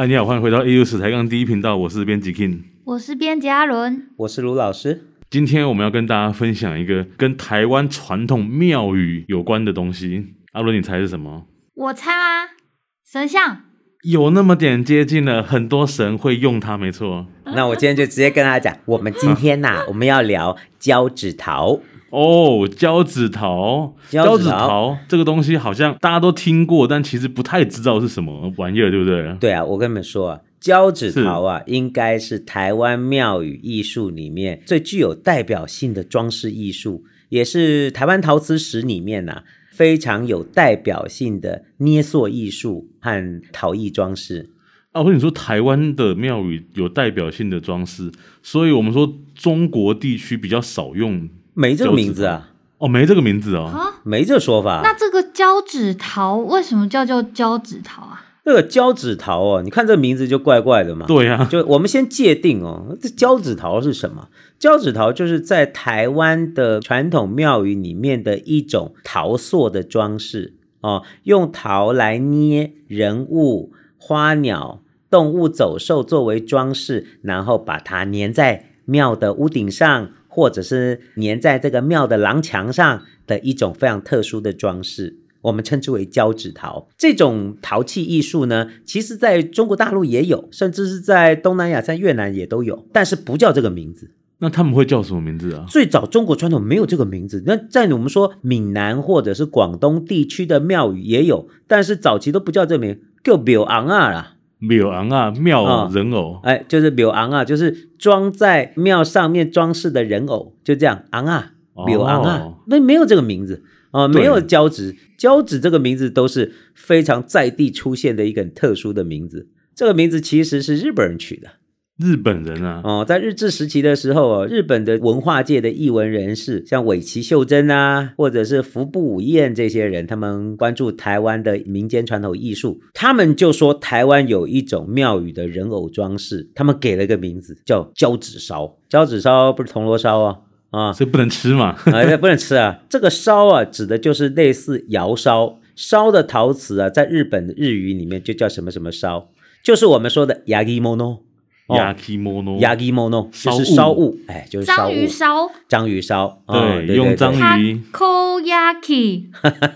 哎，你好，欢迎回到 AU 史台杠第一频道，我是编辑 King，我是编辑阿伦，我是卢老师。今天我们要跟大家分享一个跟台湾传统庙宇有关的东西。阿伦，你猜是什么？我猜吗？神像。有那么点接近了，很多神会用它，没错。那我今天就直接跟大家讲，我们今天呐、啊，我们要聊交趾陶。哦，胶子陶，胶子陶这个东西好像大家都听过，但其实不太知道是什么玩意儿，对不对？对啊，我跟你们说啊，胶子陶啊，应该是台湾庙宇艺术里面最具有代表性的装饰艺术，也是台湾陶瓷史里面呐、啊。非常有代表性的捏塑艺术和陶艺装饰啊！我跟你说，台湾的庙宇有代表性的装饰，所以我们说中国地区比较少用，没这个名字啊！哦，没这个名字哦，啊，没这说法。那这个胶纸桃为什么叫做胶纸桃啊？这个胶纸桃哦，你看这名字就怪怪的嘛。对呀、啊，就我们先界定哦，这胶纸桃是什么？胶纸桃就是在台湾的传统庙宇里面的一种陶塑的装饰哦，用陶来捏人物、花鸟、动物走兽作为装饰，然后把它粘在庙的屋顶上，或者是粘在这个庙的廊墙上的一种非常特殊的装饰。我们称之为胶纸陶，这种陶器艺术呢，其实在中国大陆也有，甚至是在东南亚、在越南也都有，但是不叫这个名字。那他们会叫什么名字啊？最早中国传统没有这个名字。那在我们说闽南或者是广东地区的庙宇也有，但是早期都不叫这名，叫庙昂啊啦。庙昂啊，庙人偶。哦、哎，就是庙昂啊，就是装在庙上面装饰的人偶，就这样昂啊，庙昂啊，没没有这个名字。啊、哦，没有交趾，交趾这个名字都是非常在地出现的一个很特殊的名字。这个名字其实是日本人取的。日本人啊，哦，在日治时期的时候，日本的文化界的艺文人士，像尾崎秀真啊，或者是服部武彦这些人，他们关注台湾的民间传统艺术，他们就说台湾有一种庙宇的人偶装饰，他们给了一个名字叫胶纸烧。胶纸烧不是铜锣烧啊。啊，所以不能吃嘛？啊，不能吃啊。这个烧啊，指的就是类似窑烧，烧的陶瓷啊，在日本的日语里面就叫什么什么烧，就是我们说的 yakimono，yakimono，yakimono，就是烧物，哎，就是。章鱼烧，章鱼烧，对，对，对，对，用章鱼。Takoyaki，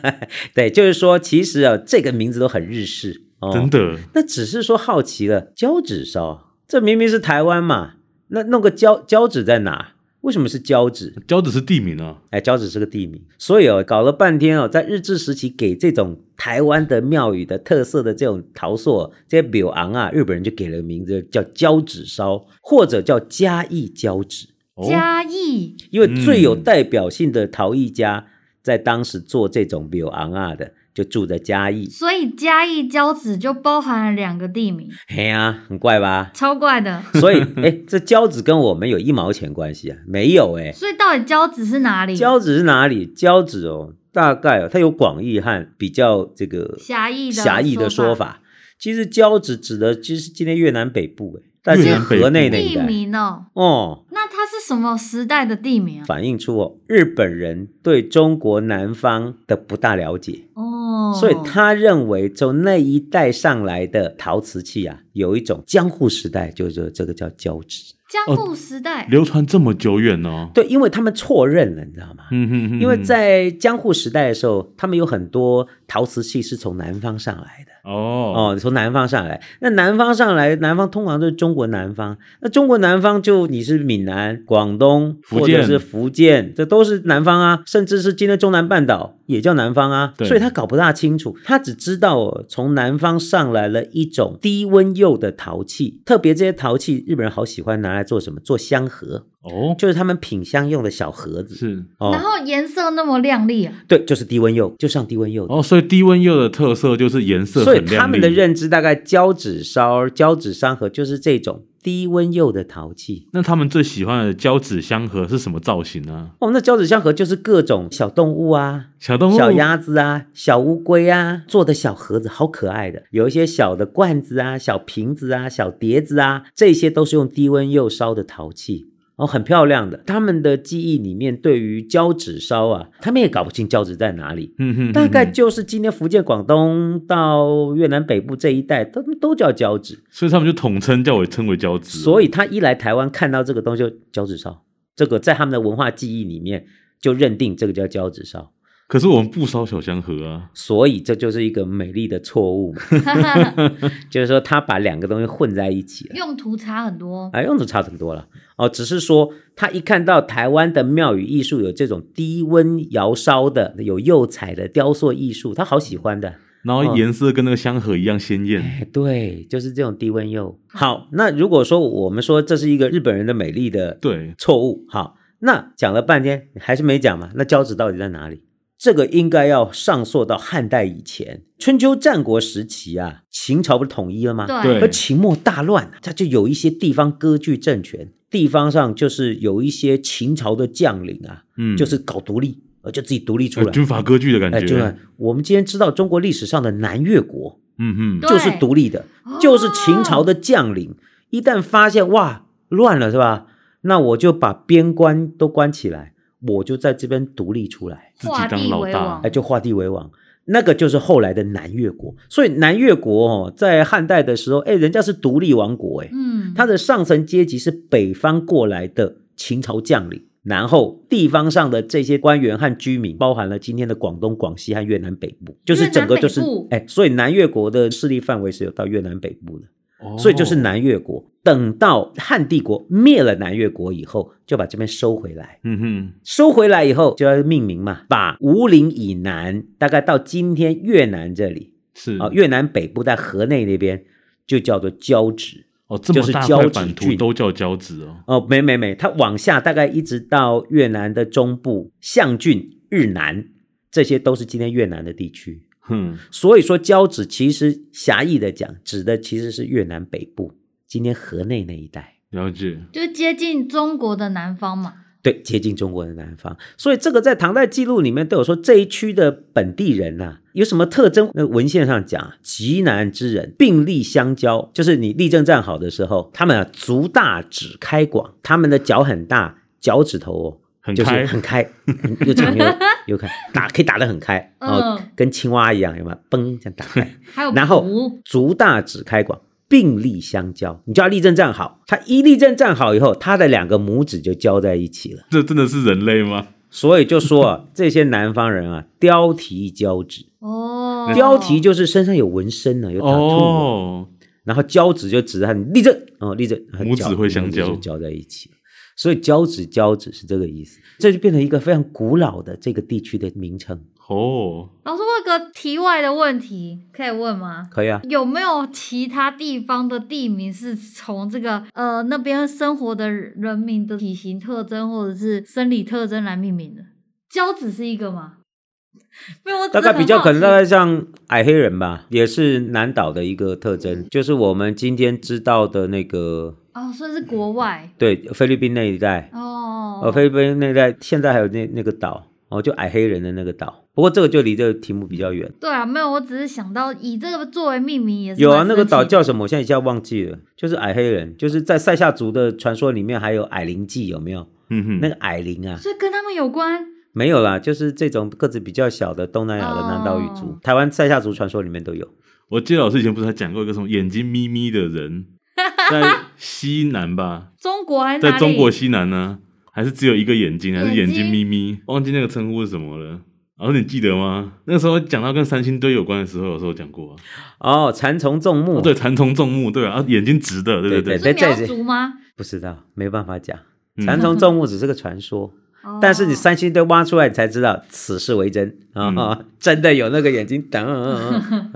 对，就是说，其实啊，这个名字都很日式，哦、真的。那只是说好奇了，胶纸烧，这明明是台湾嘛，那弄个胶胶纸在哪？为什么是胶纸？胶纸是地名啊，哎，胶纸是个地名，所以哦，搞了半天哦，在日治时期给这种台湾的庙宇的特色的这种陶塑，这些柳昂啊，日本人就给了个名字叫交趾烧，或者叫嘉义交趾。嘉义，因为最有代表性的陶艺家在当时做这种柳昂啊的。就住在嘉义，所以嘉义交趾就包含了两个地名。嘿啊，很怪吧？超怪的。所以，哎，这交趾跟我们有一毛钱关系啊？没有哎。所以到底交趾是哪里？交趾是哪里？交趾哦，大概哦，它有广义和比较这个狭义的狭义的说法。其实交趾指的其实今天越南北部哎。但是河内那一带地名哦，哦，那它是什么时代的地名啊？反映出哦，日本人对中国南方的不大了解哦，所以他认为从那一带上来的陶瓷器啊，有一种江户时代，就是这个叫交趾。江户时代、哦、流传这么久远哦？对，因为他们错认了，你知道吗？嗯哼，哼，因为在江户时代的时候，他们有很多陶瓷器是从南方上来的。哦哦，从南方上来，那南方上来，南方通常都是中国南方。那中国南方就你是闽南、广东，或者是福建，这都是南方啊。甚至是今天中南半岛也叫南方啊。所以他搞不大清楚，他只知道哦，从南方上来了一种低温釉的陶器，特别这些陶器，日本人好喜欢拿来做什么？做香盒。哦，就是他们品香用的小盒子，是，哦、然后颜色那么亮丽啊，对，就是低温釉，就像低温釉。哦，所以低温釉的特色就是颜色很亮丽。所以他们的认知大概交趾烧、交趾香盒就是这种低温釉的陶器。那他们最喜欢的交趾香盒是什么造型呢？哦，那交趾香盒就是各种小动物啊，小动物、小鸭子啊、小乌龟啊做的小盒子，好可爱的。有一些小的罐子啊、小瓶子啊、小碟子啊，这些都是用低温釉烧的陶器。哦，很漂亮的。他们的记忆里面，对于交趾烧啊，他们也搞不清交趾在哪里。嗯哼，大概就是今天福建、广东到越南北部这一带，都都叫交趾，所以他们就统称叫我称为交趾。所以他一来台湾看到这个东西就交趾烧，这个在他们的文化记忆里面就认定这个叫交趾烧。可是我们不烧小香盒啊，所以这就是一个美丽的错误。嘛，就是说他把两个东西混在一起了，用途差很多，哎，用途差很多了。哦，只是说他一看到台湾的庙宇艺术有这种低温窑烧的、有釉彩的雕塑艺术，他好喜欢的，然后颜色跟那个香盒一样鲜艳，哎，对，就是这种低温釉。好，那如果说我们说这是一个日本人的美丽的对。错误，好，那讲了半天还是没讲嘛，那胶纸到底在哪里？这个应该要上溯到汉代以前，春秋战国时期啊，秦朝不是统一了吗？对。而秦末大乱，它就有一些地方割据政权，地方上就是有一些秦朝的将领啊，嗯，就是搞独立，而就自己独立出来，军阀割据的感觉。哎，对。我们今天知道中国历史上的南越国，嗯哼，就是独立的，就是秦朝的将领，一旦发现哇乱了是吧？那我就把边关都关起来。我就在这边独立出来，自己当老大，哎，就画地为王，那个就是后来的南越国。所以南越国哦，在汉代的时候，哎，人家是独立王国，哎，嗯，他的上层阶级是北方过来的秦朝将领，然后地方上的这些官员和居民，包含了今天的广东、广西和越南北部，就是整个就是，哎，所以南越国的势力范围是有到越南北部的。所以就是南越国，等到汉帝国灭了南越国以后，就把这边收回来。嗯哼，收回来以后就要命名嘛，把武岭以南，大概到今天越南这里，是啊，越南北部在河内那边就叫做交趾。哦，这么大块版图都叫交趾哦。哦，没没没，它往下大概一直到越南的中部，象郡、日南，这些都是今天越南的地区。嗯，所以说交趾其实狭义的讲，指的其实是越南北部，今天河内那一带。了解，就接近中国的南方嘛。对，接近中国的南方。所以这个在唐代记录里面都有说，这一区的本地人呐、啊，有什么特征？那文献上讲，极南之人，并立相交，就是你立正站好的时候，他们啊足大趾开广，他们的脚很大，脚趾头哦。很开，就是很开，又长又又开，打可以打得很开，哦，跟青蛙一样，有没有？嘣，这样打开。还有，然后足大趾开广，并立相交。你就要立正站好，他一立正站好以后，他的两个拇指就交在一起了。这真的是人类吗？所以就说啊，这些南方人啊，雕蹄交趾。哦，雕蹄就是身上有纹身呢，有打图。哦，然后交趾就指他你立正，哦，立正，拇指会相交，就交在一起。所以交趾交趾是这个意思，这就变成一个非常古老的这个地区的名称哦。老师问个题外的问题，可以问吗？可以啊。有没有其他地方的地名是从这个呃那边生活的人民的体型特征或者是生理特征来命名的？交趾是一个吗？没有，大概比较可能大概像矮黑人吧，也是南岛的一个特征，就是我们今天知道的那个。哦，算是国外，对，菲律宾那一带哦，呃，菲律宾那一带现在还有那那个岛哦，就矮黑人的那个岛。不过这个就离这个题目比较远。对啊，没有，我只是想到以这个作为命名也是。有啊，那个岛叫什么？我现在一下忘记了，就是矮黑人，就是在塞夏族的传说里面还有矮灵祭，有没有？嗯哼，那个矮灵啊，所以跟他们有关？没有啦，就是这种个子比较小的东南亚的南岛语族，哦、台湾塞夏族传说里面都有。我记得老师以前不是还讲过一个什么眼睛眯眯的人？在西南吧，中国还是在中国西南呢？还是只有一个眼睛？还是眼睛眯眯？忘记那个称呼是什么了。老师，你记得吗？那个时候讲到跟三星堆有关的时候，有时候讲过。哦，蚕虫纵目，对，蚕虫纵目，对啊，眼睛直的，对对对。是苗族吗？不知道，没办法讲。蚕虫纵目只是个传说，但是你三星堆挖出来，你才知道此事为真啊！真的有那个眼睛，等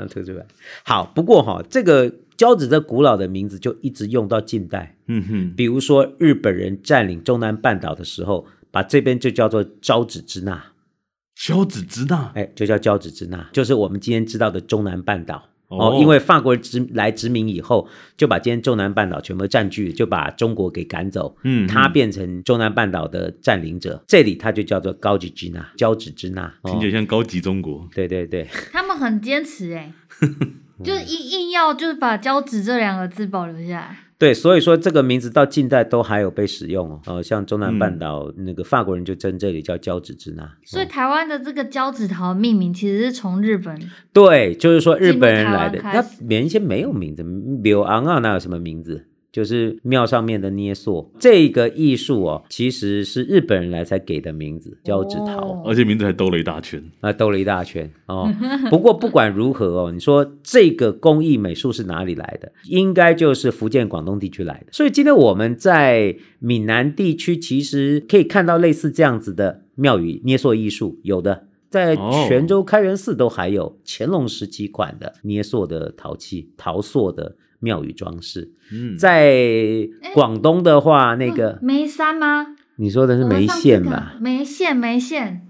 吐出来。好，不过哈，这个。交趾这古老的名字就一直用到近代，嗯哼，比如说日本人占领中南半岛的时候，把这边就叫做交趾支那，交趾支那，哎，就叫交趾支那，就是我们今天知道的中南半岛哦，哦。因为法国人殖来殖民以后，就把今天中南半岛全部占据，就把中国给赶走，嗯，他变成中南半岛的占领者，这里他就叫做高级支那，交趾支那，听起来像高级中国，对对对，他们很坚持哎。就是硬硬要就是把交趾这两个字保留下来，对，所以说这个名字到近代都还有被使用哦。呃，像中南半岛、嗯、那个法国人就称这里叫交趾支那。所以台湾的这个交趾桃命名其实是从日本。对，就是说日本人来的，那原先没有名字，柳昂啊，那有什么名字？就是庙上面的捏塑，这个艺术哦，其实是日本人来才给的名字，叫纸陶，而且名字还兜了一大圈啊，兜了一大圈哦。不过不管如何哦，你说这个工艺美术是哪里来的？应该就是福建、广东地区来的。所以今天我们在闽南地区，其实可以看到类似这样子的庙宇捏塑艺术，有的在泉州开元寺都还有乾隆时期款的捏塑的陶器、陶塑的。庙宇装饰，嗯，在广东的话，那个眉山吗？你说的是眉县吧？眉县，眉县，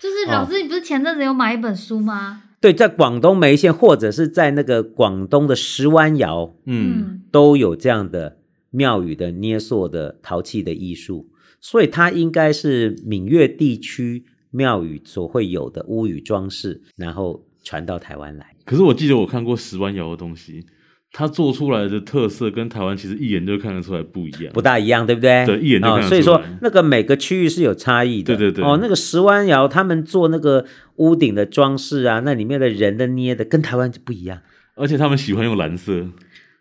就是老师，你不是前阵子有买一本书吗？对，在广东眉县，或者是在那个广东的石湾窑，嗯，都有这样的庙宇的捏塑的陶器的艺术，所以它应该是闽粤地区庙宇所会有的屋宇装饰，然后传到台湾来。可是我记得我看过石湾窑的东西。它做出来的特色跟台湾其实一眼就看得出来不一样，不大一样，对不对？对，一眼就看得出来。哦，所以说，那个每个区域是有差异的。对对对。哦，那个石湾窑他们做那个屋顶的装饰啊，那里面的人的捏的跟台湾就不一样。而且他们喜欢用蓝色。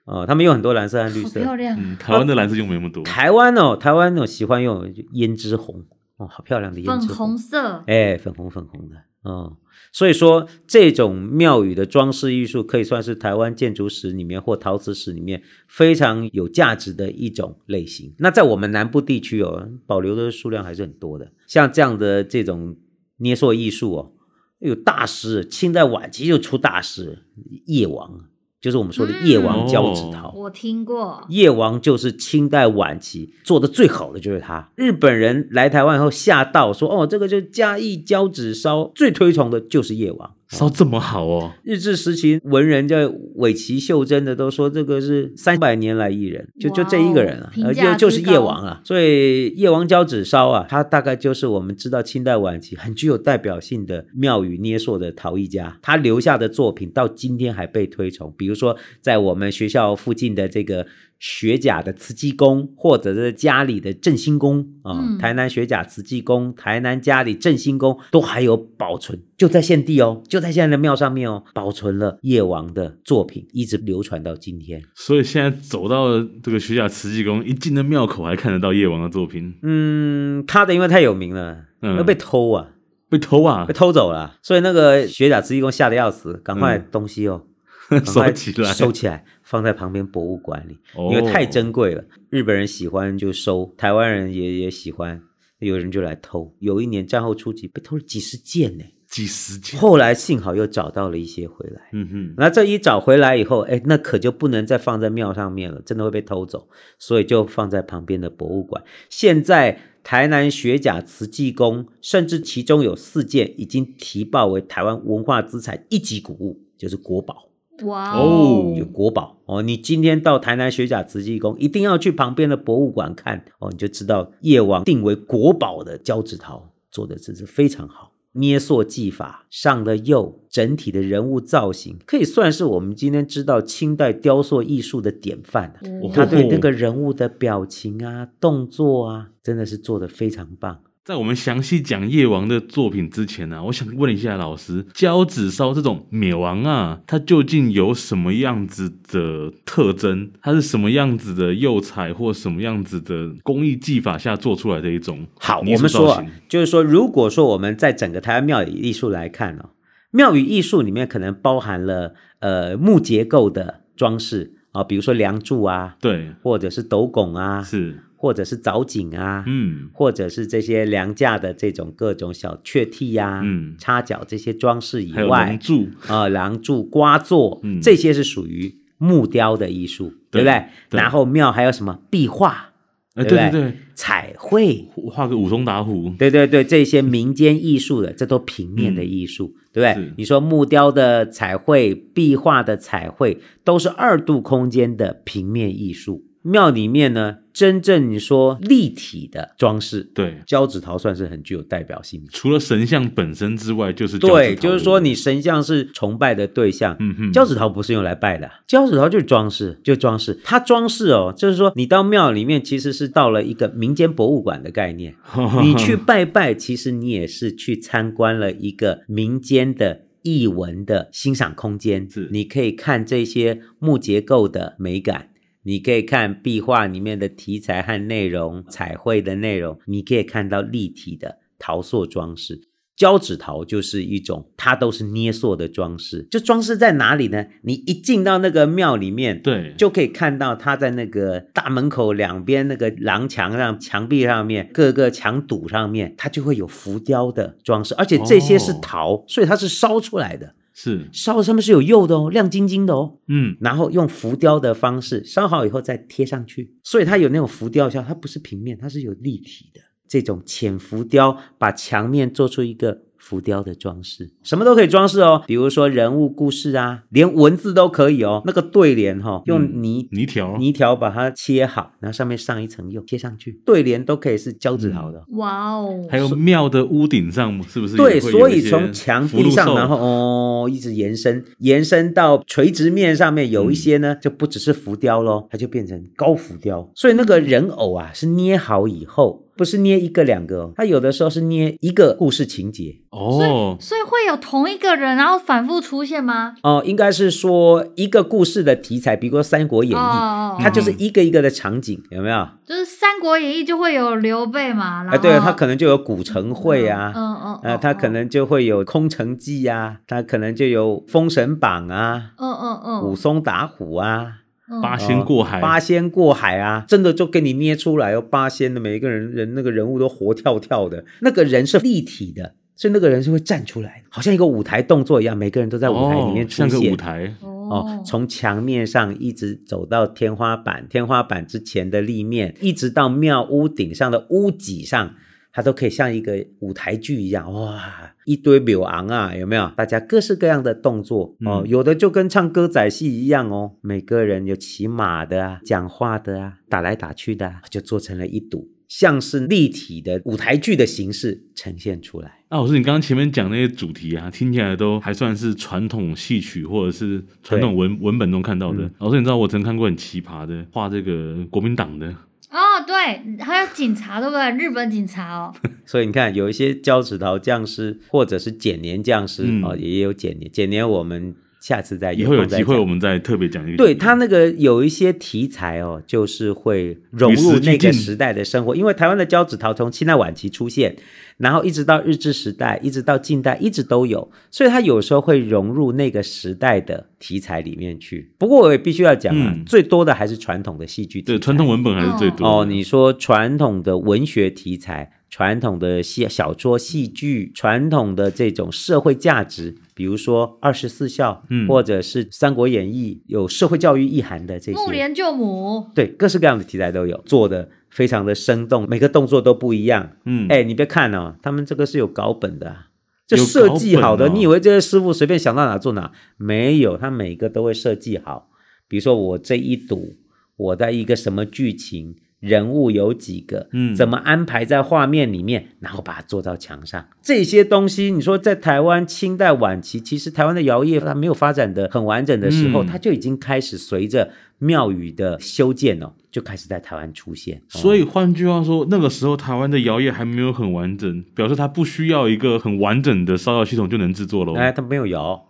哦，他们用很多蓝色和绿色。漂亮。嗯，台湾的蓝色用没那么多。台湾哦，台湾哦喜欢用胭脂红。哦，好漂亮的胭脂红。粉红色。哎，粉红粉红的。哦。所以说，这种庙宇的装饰艺术可以算是台湾建筑史里面或陶瓷史里面非常有价值的一种类型。那在我们南部地区哦，保留的数量还是很多的。像这样的这种捏塑艺术哦，有大师，清代晚期就出大师叶王。就是我们说的叶王交趾陶，我听过。叶王就是清代晚期做的最好的，就是他。日本人来台湾以后吓到说：“哦，这个就嘉义交趾烧最推崇的就是叶王。”烧这么好哦！日治时期文人叫尾崎秀真的都说这个是三百年来一人，就就这一个人啊，就就是叶王啊。所以叶王交趾烧啊，他大概就是我们知道清代晚期很具有代表性的庙宇捏塑的陶艺家，他留下的作品到今天还被推崇。比如说在我们学校附近的这个。学甲的慈济宫，或者是家里的振兴宫啊，嗯、台南学甲慈济宫、台南家里振兴宫都还有保存，就在现地哦，就在现在的庙上面哦，保存了叶王的作品，一直流传到今天。所以现在走到这个学甲慈济宫，一进的庙口还看得到叶王的作品。嗯，他的因为太有名了，要、嗯、被偷啊，被偷啊，被偷走了，所以那个学甲慈济宫吓得要死，赶快东西哦。嗯收起来，收起来，放在旁边博物馆里，因为太珍贵了。日本人喜欢就收，台湾人也也喜欢，有人就来偷。有一年战后初期被偷了几十件呢，几十件。后来幸好又找到了一些回来。嗯哼，那这一找回来以后，哎，那可就不能再放在庙上面了，真的会被偷走，所以就放在旁边的博物馆。现在台南学甲慈济宫，甚至其中有四件已经提报为台湾文化资产一级古物，就是国宝。哇哦，有国宝哦！你今天到台南学甲慈济宫，一定要去旁边的博物馆看哦，你就知道叶王定为国宝的交趾陶做的真是非常好，捏塑技法上的釉，整体的人物造型可以算是我们今天知道清代雕塑艺术的典范。他对那个人物的表情啊、动作啊，真的是做的非常棒。在我们详细讲夜王的作品之前呢、啊，我想问一下老师，交子烧这种庙王啊，它究竟有什么样子的特征？它是什么样子的釉彩或什么样子的工艺技法下做出来的一种？好，我们说，就是说，如果说我们在整个台湾庙宇艺术来看哦，庙宇艺术里面可能包含了呃木结构的装饰啊，比如说梁柱啊，对，或者是斗拱啊，是。或者是藻井啊，嗯，或者是这些梁架的这种各种小雀替呀、啊，嗯，插脚这些装饰以外，梁柱。啊，梁柱、瓜座，嗯，这些是属于木雕的艺术，对，对不对？对，然后庙还有什么壁画，对不对？对对对，彩绘，画个武松打虎，对对对，这些民间艺术的，这都平面的艺术，嗯、对不对？你说木雕的彩绘、壁画的彩绘，都是二度空间的平面艺术。庙里面呢，真正你说立体的装饰，对，交趾陶算是很具有代表性的。除了神像本身之外，就是对，就是说你神像是崇拜的对象，嗯哼，交趾陶不是用来拜的，交趾陶就是装饰，就装饰。它装饰哦，就是说你到庙里面其实是到了一个民间博物馆的概念，你去拜拜，其实你也是去参观了一个民间的。艺文的欣赏空间，是你可以看这些木结构的美感，你可以看壁画里面的题材和内容，彩绘的内容，你可以看到立体的陶塑装饰。胶纸陶就是一种，它都是捏塑的装饰。就装饰在哪里呢？你一进到那个庙里面，对，就可以看到它在那个大门口两边那个廊墙上、墙壁上面、各个墙堵上面，它就会有浮雕的装饰，而且这些是陶，哦、所以它是烧出来的，是烧的上面是有釉的哦，亮晶晶的哦，嗯，然后用浮雕的方式烧好以后再贴上去，所以它有那种浮雕效，它不是平面，它是有立体的。这种浅浮雕，把墙面做出一个浮雕的装饰，什么都可以装饰哦，比如说人物故事啊，连文字都可以哦。那个对联哈、哦，用泥、嗯、泥条泥条把它切好，然后上面上一层釉，贴上去，对联都可以是胶纸好的。哇哦！还有庙的屋顶上是不是？对，所以从墙壁上，然后哦，一直延伸，延伸到垂直面上面，有一些呢，就不只是浮雕喽，它就变成高浮雕。所以那个人偶啊，是捏好以后。不是捏一个两个哦，他有的时候是捏一个故事情节哦，所以所以会有同一个人，然后反复出现吗？哦，应该是说一个故事的题材，比如说《三国演义》哦，它就是一个一个的场景，有没有？就是《三国演义》就会有刘备嘛，然后哎，对，他可能就有古城会啊，嗯嗯，呃，他可能就会有空城计啊，他可能就有封神榜啊，嗯嗯嗯，武松打虎啊。八仙过海，哦，八仙过海啊，真的就给你捏出来哦。八仙的每一个人人那个人物都活跳跳的，那个人是立体的，所以那个人是会站出来，好像一个舞台动作一样，每个人都在舞台里面出现。哦，像个舞台哦，从墙面上一直走到天花板，天花板之前的立面，一直到庙屋顶上的屋脊上。它都可以像一个舞台剧一样，哇，一堆庙昂啊，有没有？大家各式各样的动作哦，有的就跟唱歌仔戏一样哦，每个人有骑马的啊，讲话的啊，打来打去的啊，就做成了一堵，像是立体的舞台剧的形式呈现出来。啊，老师，你刚刚前面讲那些主题啊，听起来都还算是传统戏曲或者是传统文文本中看到的。嗯、老师，你知道我曾看过很奇葩的画这个国民党的。哦，对，还有警察，对不对？日本警察哦。所以你看，有一些胶趾陶匠师，或者是剪年匠师、嗯、哦，也有剪年。剪年我们下次再以后有机会，我们再特别讲一个。对他那个有一些题材哦，就是会融入那个时代的生活，因为台湾的交趾陶从清代晚期出现。然后一直到日治时代，一直到近代，一直都有，所以它有时候会融入那个时代的题材里面去。不过我也必须要讲啊，嗯、最多的还是传统的戏剧题材，对，传统文本还是最多哦。你说传统的文学题材，传统的戏小说、戏剧，传统的这种社会价值，比如说二十四孝，嗯，或者是《三国演义》有社会教育意涵的这些，木莲救母，对，各式各样的题材都有做的。非常的生动，每个动作都不一样。嗯，哎，你别看哦，他们这个是有稿本的，就设计好的。哦、你以为这些师傅随便想到哪做哪？没有，他每个都会设计好。比如说我这一赌，我在一个什么剧情，人物有几个，嗯，怎么安排在画面里面，然后把它做到墙上。这些东西，你说在台湾清代晚期，其实台湾的窑业它没有发展的很完整的时候，嗯、它就已经开始随着。庙宇的修建哦，就开始在台湾出现。所以换句话说，那个时候台湾的窑业还没有很完整，表示它不需要一个很完整的烧窑系统就能制作喽。哎，它没有窑。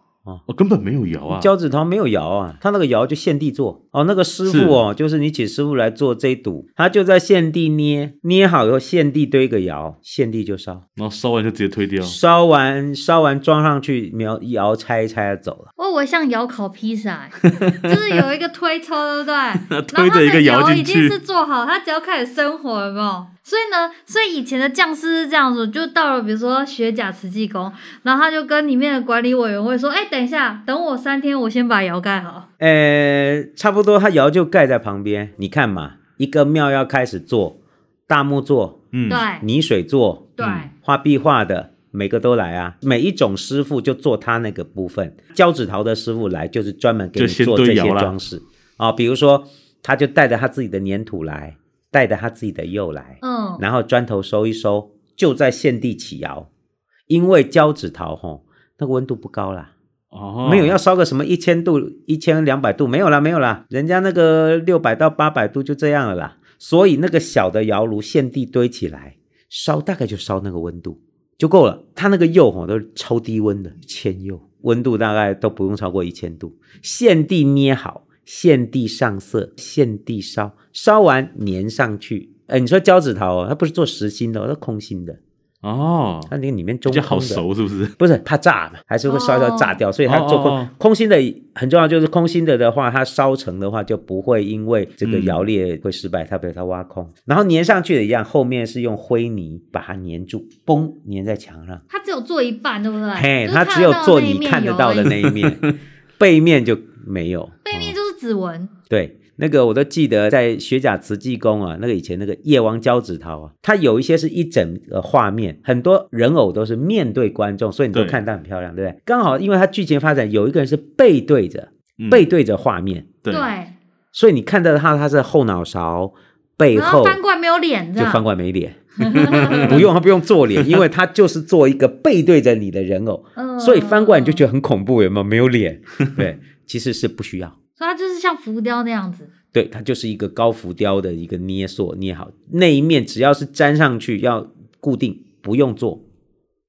哦，根本没有窑啊！交趾陶没有窑啊，他那个窑就现地做。哦，那个师傅哦，就是你请师傅来做这一堵，他就在现地捏，捏好以后现地堆个窑，现地就烧，然后烧完就直接推掉。烧完烧完装上去，窑窑拆一拆就走了。哦我像窑烤披萨，就是有一个推车，对不对？那 推着一个窑已经是做好，他只要开始生火，有没有？所以呢，所以以前的匠师是这样子，就到了比如说学甲慈济宫，然后他就跟里面的管理委员会说：“哎，等一下，等我三天，我先把窑盖好。”呃，差不多，他窑就盖在旁边。你看嘛，一个庙要开始做大木做，嗯，对，泥水做，对，画壁画的，每个都来啊。每一种师傅就做他那个部分。交趾陶的师傅来，就是专门给你做这些装饰啊。比如说，他就带着他自己的粘土来。带着他自己的釉来，嗯，然后砖头收一收，就在现地起窑，因为交趾陶吼那个温度不高啦，哦，没有要烧个什么一千度、一千两百度，没有啦，没有啦，人家那个六百到八百度就这样了啦，所以那个小的窑炉现地堆起来烧，大概就烧那个温度就够了。它那个釉吼都是超低温的铅釉，温度大概都不用超过一千度，现地捏好。现地上色，现地烧，烧完粘上去。哎，你说胶纸陶哦，它不是做实心的，它空心的哦。它那个里面中空的，好熟是不是？不是怕炸嘛，还是会烧烧炸掉，哦、所以它做空、哦、空心的很重要，就是空心的的话，它烧成的话就不会因为这个窑裂会失败，它被它挖空。嗯、然后粘上去的一样，后面是用灰泥把它粘住，嘣，粘在墙上。它只有做一半，对不对？嘿，它只有做你看得到的那一面，背面就没有。背面就是。指纹。对，那个我都记得，在学甲慈济宫啊，那个以前那个夜王交趾陶啊，它有一些是一整个画面，很多人偶都是面对观众，所以你都看到很漂亮，对，对不对？刚好因为它剧情发展，有一个人是背对着，嗯、背对着画面，对，所以你看到他他是后脑勺背后翻过来没有脸，就翻过来没脸，不用他不用做脸，因为他就是做一个背对着你的人偶，所以翻过来你就觉得很恐怖，有没有？没有脸，对，其实是不需要。所以它就是像浮雕那样子，对，它就是一个高浮雕的一个捏塑，捏好那一面，只要是粘上去要固定，不用做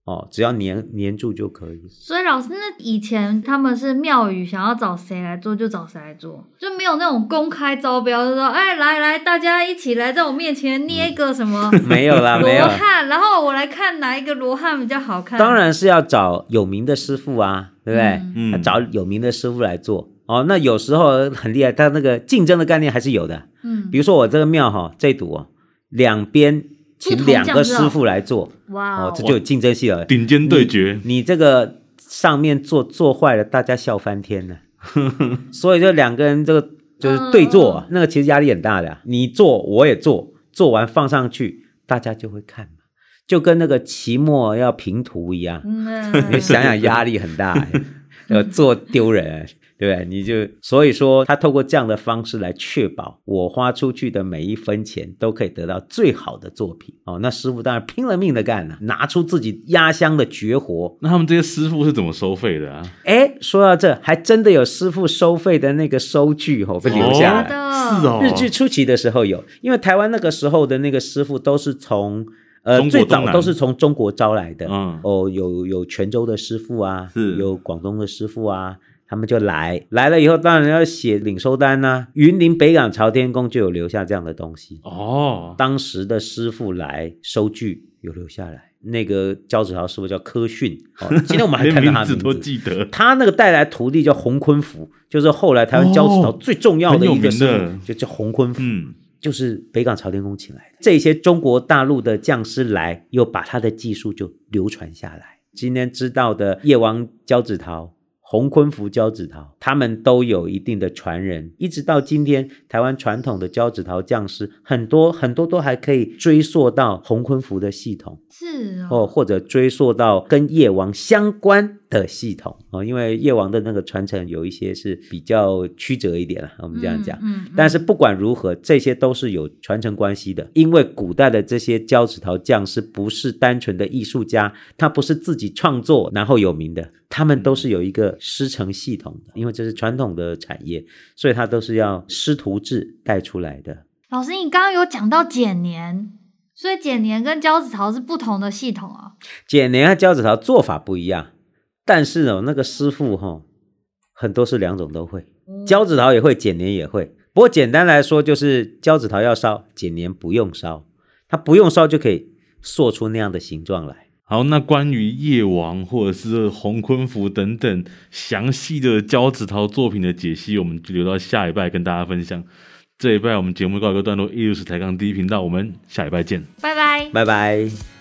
哦，只要粘粘住就可以。所以老师，那以前他们是庙宇想要找谁来做就找谁来做，就没有那种公开招标，就说哎来来，大家一起来在我面前捏一个什么、嗯、没有啦，没有罗汉，然后我来看哪一个罗汉比较好看。当然是要找有名的师傅啊，对不对？嗯，找有名的师傅来做。哦，那有时候很厉害，他那个竞争的概念还是有的。嗯，比如说我这个庙哈，这堵哦，两边请两个师傅来做，哇，哦，这就有竞争性了，顶尖对决。你，你这个上面做做坏了，大家笑翻天了。所以就两个人这个就是对做，嗯、那个其实压力很大的。你做我也做，做完放上去，大家就会看，就跟那个期末要评图一样。嗯、你想想压力很大，要做丢人。对不对？你就所以说，他透过这样的方式来确保我花出去的每一分钱都可以得到最好的作品哦。那师傅当然拼了命的干了，拿出自己压箱的绝活。那他们这些师傅是怎么收费的啊？哎，说到这，还真的有师傅收费的那个收据哦，被留下来。哦，是哦。日据初期的时候有，因为台湾那个时候的那个师傅都是从呃最早都是从中国招来的。嗯。哦，有有泉州的师傅啊，有广东的师傅啊。他们就来来了以后，当然要写领收单呐、啊。云林北港朝天宫就有留下这样的东西哦。当时的师傅来收据有留下来，那个交趾陶师傅叫柯训哦。今天我们还 看到他的名字，名字都记得。他那个带来徒弟叫洪坤福，就是后来台湾交趾陶最重要的一个师傅，就叫洪坤福，嗯，就是北港朝天宫请来的。这些中国大陆的匠师来，又把他的技术就流传下来。今天知道的夜王交趾陶。洪坤福胶子陶，他们都有一定的传人，一直到今天，台湾传统的胶子陶匠师很多很多都还可以追溯到洪坤福的系统，是哦，或者追溯到跟叶王相关的系统哦，因为叶王的那个传承有一些是比较曲折一点了，我们这样讲，嗯，嗯，嗯，但是不管如何，这些都是有传承关系的，因为古代的这些胶子陶匠师不是单纯的艺术家，他不是自己创作然后有名的。他们都是有一个师承系统的，因为这是传统的产业，所以他都是要师徒制带出来的。老师，你刚刚有讲到简年，所以剪年跟胶子陶是不同的系统啊。剪年和胶子陶做法不一样，但是哦，那个师傅哈、哦，很多是两种都会，胶子陶也会，剪黏也会。不过简单来说，就是胶子陶要烧，剪黏不用烧，它不用烧就可以塑出那样的形状来。好，那关于夜王或者是洪坤福等等详细的胶子陶作品的解析，我们就留到下一拜跟大家分享。这一拜我们节目告一个段落，艺术史抬杠第一频道，我们下一拜见，拜拜，拜拜。